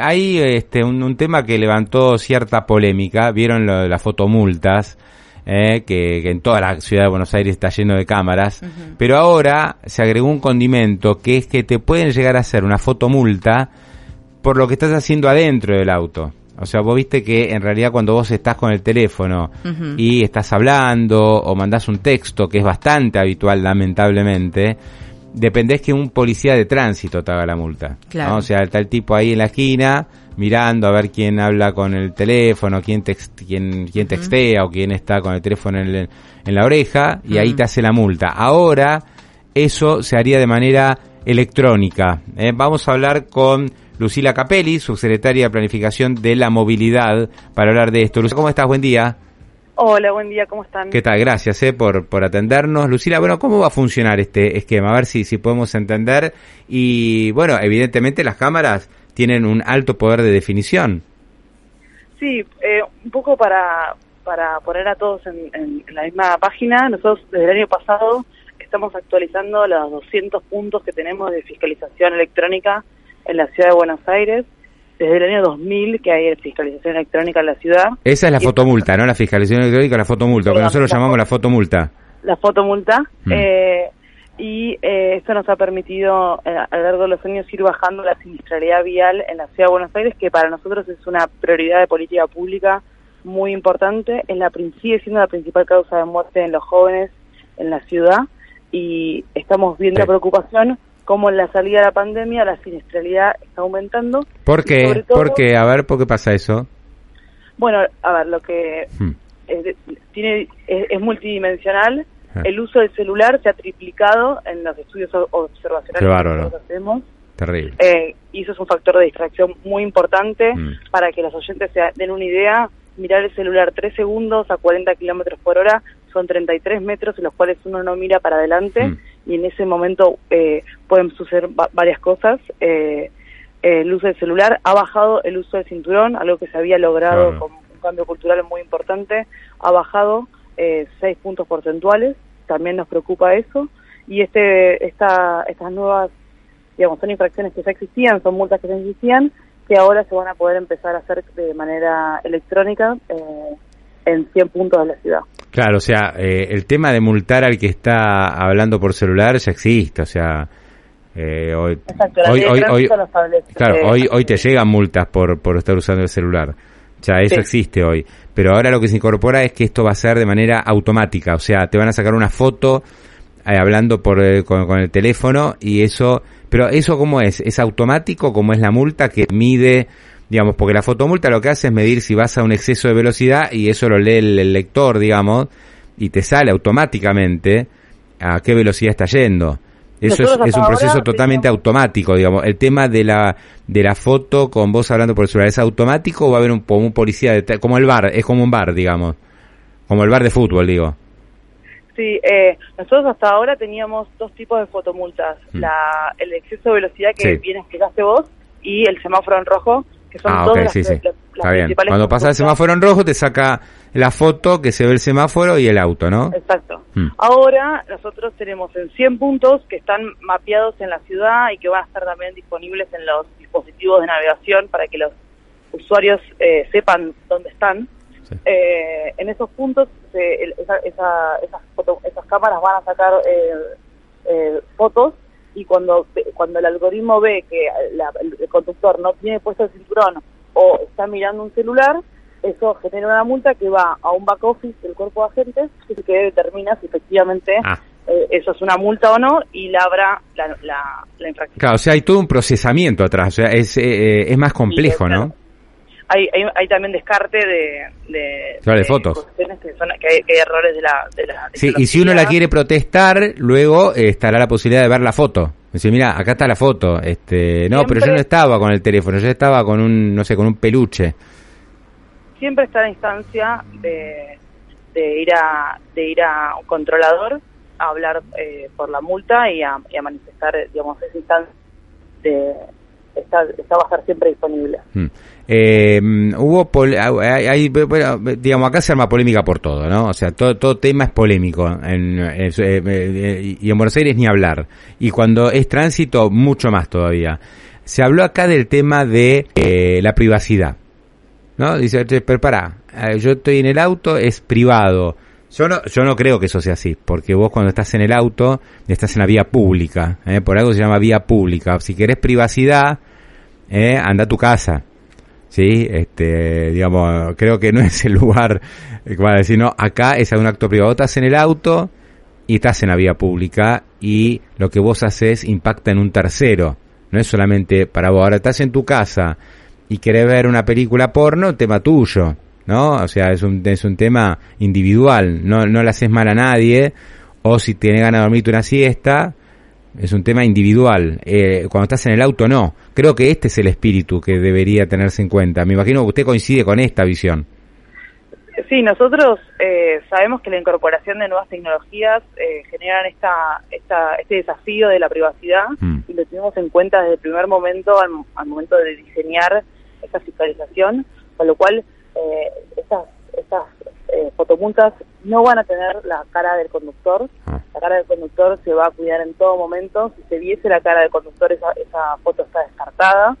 Hay este, un, tema que levantó cierta polémica, vieron las fotomultas, eh, que, en toda la ciudad de Buenos Aires está lleno de cámaras, pero ahora se agregó un condimento que es que te pueden llegar a hacer una fotomulta por lo que estás haciendo adentro del auto. O sea, vos viste que en realidad cuando vos estás con el teléfono y estás hablando o mandás un texto, que es bastante habitual lamentablemente, dependés que un policía de tránsito te haga la multa. Claro. O sea, está el tipo ahí en la esquina mirando a ver quién habla con el teléfono, quién, quién, quién textea o quién está con el teléfono en, la oreja y ahí te hace la multa. Ahora eso se haría de manera electrónica. ¿eh? Vamos a hablar con Lucila Capelli, subsecretaria de Planificación de la Movilidad, para hablar de esto. Lucila, ¿cómo estás? Buen día. Hola, buen día, ¿cómo están? ¿Qué tal? Gracias eh, por, por atendernos. Lucila, bueno, ¿cómo va a funcionar este esquema? A ver si, si podemos entender. Y bueno, evidentemente las cámaras tienen un alto poder de definición. Sí, eh, un poco para, para poner a todos en, la misma página, nosotros desde el año pasado estamos actualizando los 200 puntos que tenemos de fiscalización electrónica en la ciudad de Buenos Aires desde el año 2000 que hay fiscalización electrónica en la ciudad. Esa es la fotomulta, ¿no? La fiscalización electrónica, la fotomulta, que nosotros llamamos la fotomulta. La fotomulta. Mm. Eh, y eh, esto nos ha permitido eh, a lo largo de los años ir bajando la siniestralidad vial en la ciudad de Buenos Aires, que para nosotros es una prioridad de política pública muy importante. Es la, sigue siendo la principal causa de muerte en los jóvenes en la ciudad y estamos viendo la preocupación como en la salida de la pandemia la siniestralidad está aumentando. ¿Por qué? ¿Por qué? A ver, ¿por qué pasa eso? Bueno, a ver, lo que hmm. es, tiene es, multidimensional. Ah. El uso del celular se ha triplicado en los estudios observacionales que hacemos. Terrible. Eh, y eso es un factor de distracción muy importante hmm. para que los oyentes se den una idea. Mirar el celular tres segundos a 40 kilómetros por hora son 33 metros en los cuales uno no mira para adelante. Hmm y en ese momento eh, pueden suceder varias cosas. Eh, el uso del celular ha bajado el uso del cinturón, algo que se había logrado con un cambio cultural muy importante, ha bajado eh, seis puntos porcentuales, también nos preocupa eso, y este esta, estas nuevas, digamos, son infracciones que ya existían, son multas que ya existían, que ahora se van a poder empezar a hacer de manera electrónica en 100 puntos de la ciudad. Claro, o sea, eh, el tema de multar al que está hablando por celular ya existe, o sea, eh, hoy, hoy, hoy, claro, hoy, hoy te llegan multas por, por estar usando el celular. Ya eso existe hoy. Pero ahora lo que se incorpora es que esto va a ser de manera automática. O sea, te van a sacar una foto eh, hablando por con, con, el teléfono y eso... Pero eso cómo es? ¿Es automático como es la multa que mide digamos, porque la fotomulta lo que hace es medir si vas a un exceso de velocidad y eso lo lee el, lector, digamos, y te sale automáticamente a qué velocidad está yendo. Eso es, un proceso totalmente automático, digamos. El tema de la de la foto con vos hablando por el celular, ¿es automático o va a haber un, un policía de, como el bar, es como un bar, digamos, como el bar de fútbol, digo? Sí, eh, nosotros hasta ahora teníamos dos tipos de fotomultas, mm. la, el exceso de velocidad que sí. bien explicaste vos y el semáforo en rojo que son ah, todas sí, sí. Cuando pasa el semáforo en rojo te saca la foto que se ve el semáforo y el auto, ¿no? Exacto. Hmm. Ahora nosotros tenemos en 100 puntos que están mapeados en la ciudad y que van a estar también disponibles en los dispositivos de navegación para que los usuarios eh, sepan dónde están. Eh, en esos puntos esas, esas cámaras van a sacar eh, fotos y cuando cuando el algoritmo ve que el conductor no tiene puesto el cinturón o está mirando un celular, eso genera una multa que va a un back office del cuerpo de agentes que que determina si efectivamente ah. eh, eso es una multa o no y la habrá la, la, infracción. Claro, o sea, hay todo un procesamiento atrás, o sea, es, eh, es más complejo, ¿no? Hay, hay, también descarte de, de, fotos. Que, hay, errores de la... sí, y si uno la quiere protestar, luego eh, estará la posibilidad de ver la foto. Dice, mira, acá está la foto. Este, no, pero yo no estaba con el teléfono, yo estaba con un, no sé, con un peluche. Siempre está la instancia de, de ir a de ir a un controlador a hablar eh, por la multa y a, manifestar, digamos, esa instancia de está, va a estar siempre disponible. Mm. Eh, hubo, hay, digamos, acá se arma polémica por todo, ¿no? O sea, todo, todo tema es polémico en, eh, eh, y en Buenos Aires ni hablar. Y cuando es tránsito, mucho más todavía. Se habló acá del tema de la privacidad, ¿no? Dice, pero yo estoy en el auto, es privado. Yo no, yo no creo que eso sea así, porque vos cuando estás en el auto, estás en la vía pública, por algo se llama vía pública. Si querés privacidad, anda a tu casa ¿sí? Este, digamos, creo que no es el lugar para decir, no, acá es un acto privado. Estás en el auto y estás en la vía pública y lo que vos haces impacta en un tercero. No es solamente para vos. Ahora estás en tu casa y querés ver una película porno, tema tuyo, ¿no? O sea, es un, es un tema individual. No, no le haces mal a nadie. O si tienes ganas de dormirte una siesta, es un tema individual. Eh, cuando estás en el auto, no. Creo que este es el espíritu que debería tenerse en cuenta. Me imagino que usted coincide con esta visión. Sí, nosotros eh, sabemos que la incorporación de nuevas tecnologías eh, generan esta, esta, este desafío de la privacidad mm. y lo tenemos en cuenta desde el primer momento al, al momento de diseñar esta fiscalización, con lo cual eh, estas, estas eh, fotopuntas no van a tener la cara del conductor. Ah. La cara del conductor se va a cuidar en todo momento. Si se viese la cara del conductor, esa, esa foto está descartada.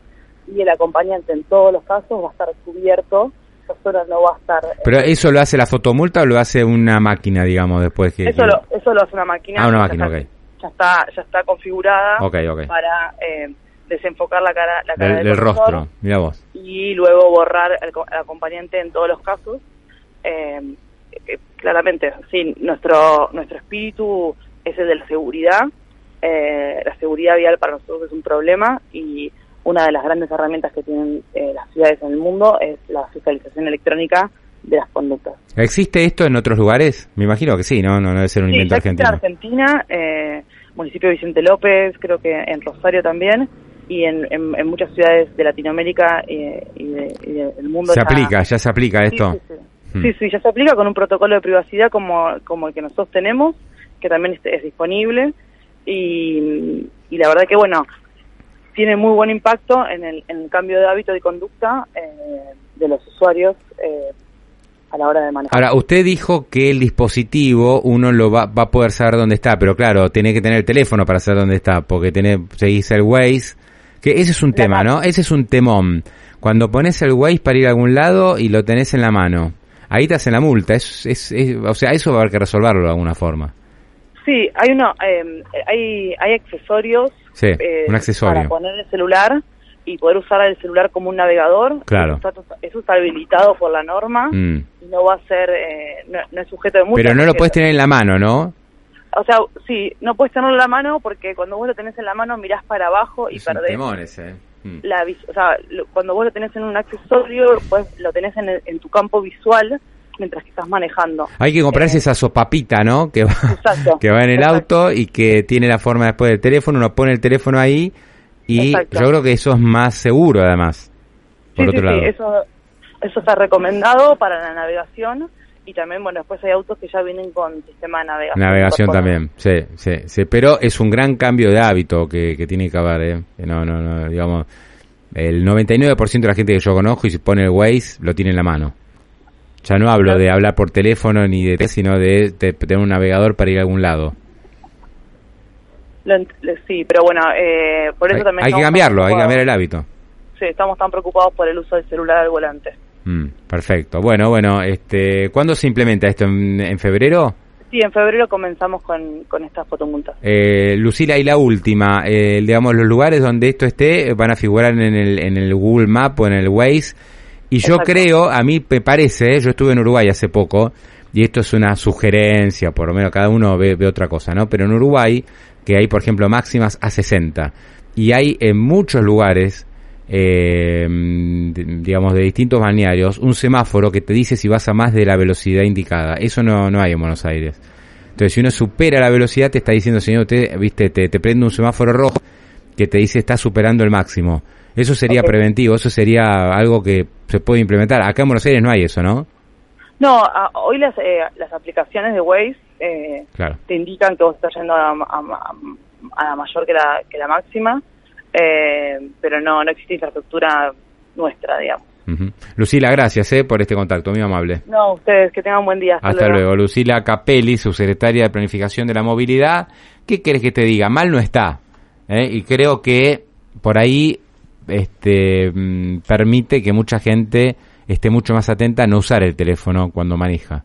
Y el acompañante en todos los casos va a estar cubierto. Esa no va a estar... Eh, ¿Pero eso lo hace la fotomulta o lo hace una máquina, digamos, después que...? Eso, Lo, eso lo hace una máquina. Ah, una máquina, ok. Ya está, ya está configurada para... Eh, desenfocar la cara, la cara del, rostro, mira vos. Y luego borrar el, acompañante en todos los casos. Eh, eh, claramente, sí, nuestro, nuestro espíritu es el de la seguridad. Eh, la seguridad vial para nosotros es un problema y una de las grandes herramientas que tienen eh, las ciudades en el mundo es la fiscalización electrónica de las conductas. ¿Existe esto en otros lugares? Me imagino que sí, ¿no? No, debe ser un invento argentino. En Argentina, municipio de Vicente López, creo que en Rosario también, y en, en, muchas ciudades de Latinoamérica y, del mundo. ¿Se aplica? ¿Ya se aplica esto? Hmm. Sí, sí, ya se aplica con un protocolo de privacidad como, como el que nosotros tenemos, que también es, disponible. Y, la verdad que, bueno, tiene muy buen impacto en el, cambio de hábito y conducta eh, de los usuarios eh, a la hora de manejar. Ahora, usted dijo que el dispositivo uno lo va, va a poder saber dónde está, pero claro, tiene que tener el teléfono para saber dónde está, porque tiene, seguís el Waze, que ese es un tema, ¿no? Ese es un temón. Cuando pones el Waze para ir a algún lado y lo tenés en la mano, ahí te hacen la multa. Es, es, o sea, eso va a haber que resolverlo de alguna forma. Sí, hay uno, eh, hay, hay accesorios eh, un accesorio. para poner el celular y poder usar el celular como un navegador. Claro. Eso está, habilitado por la norma mm. y no va a ser, eh, no, es sujeto de multa. Pero no lo puedes tener en la mano, ¿no? O sea, sí, no puedes tenerlo en la mano porque cuando vos lo tenés en la mano mirás para abajo y es perdés. eh. Mm. La, o sea, cuando vos lo tenés en un accesorio, pues lo tenés en, en tu campo visual mientras que estás manejando. Hay que comprarse eh, esa sopapita, ¿no? Que va, que va en el auto y que tiene la forma después del teléfono, uno pone el teléfono ahí y yo creo que eso es más seguro además. Por otro lado. eso, eso está recomendado para la navegación y también, bueno, después hay autos que ya vienen con sistema de navegación. Navegación también, sí, sí, sí, pero es un gran cambio de hábito que, que tiene que haber, ¿eh? No, no, no, digamos, el 99% de la gente que yo conozco y se pone el Waze lo tiene en la mano. Ya no hablo de hablar por teléfono ni de sino de, tener un navegador para ir a algún lado. sí, pero bueno, eh, por eso también... Hay que cambiarlo, hay que cambiar el hábito. Sí, estamos tan preocupados por el uso del celular al volante. Mm, perfecto. Bueno, bueno, este, ¿cuándo se implementa esto? ¿En, febrero? Sí, en febrero comenzamos con, con estas fotomultas. Eh, Lucila, y la última, eh, digamos, los lugares donde esto esté van a figurar en el, en el Google Map o en el Waze. Y yo creo, a mí me parece, eh, yo estuve en Uruguay hace poco, y esto es una sugerencia, por lo menos cada uno ve, ve otra cosa, ¿no? Pero en Uruguay, que hay, por ejemplo, máximas a 60, y hay en muchos lugares eh, digamos, de distintos balnearios, un semáforo que te dice si vas a más de la velocidad indicada. Eso no, no hay en Buenos Aires. Entonces, si uno supera la velocidad, te está diciendo, señor, usted, viste, te, te prende un semáforo rojo que te dice está superando el máximo. Eso sería preventivo, eso sería algo que se puede implementar. Acá en Buenos Aires no hay eso, ¿no? No, hoy las, eh, las aplicaciones de Waze eh, te indican que vos estás yendo a, la mayor que la, que la máxima, eh, pero no, no existe infraestructura nuestra, digamos. Lucila, gracias eh, por este contacto, muy amable. No, ustedes, que tengan un buen día. Hasta, luego. Lucila Capelli, subsecretaria de Planificación de la Movilidad. ¿Qué querés que te diga? Mal no está. ¿eh? Y creo que por ahí este, mm, permite que mucha gente esté mucho más atenta a no usar el teléfono cuando maneja.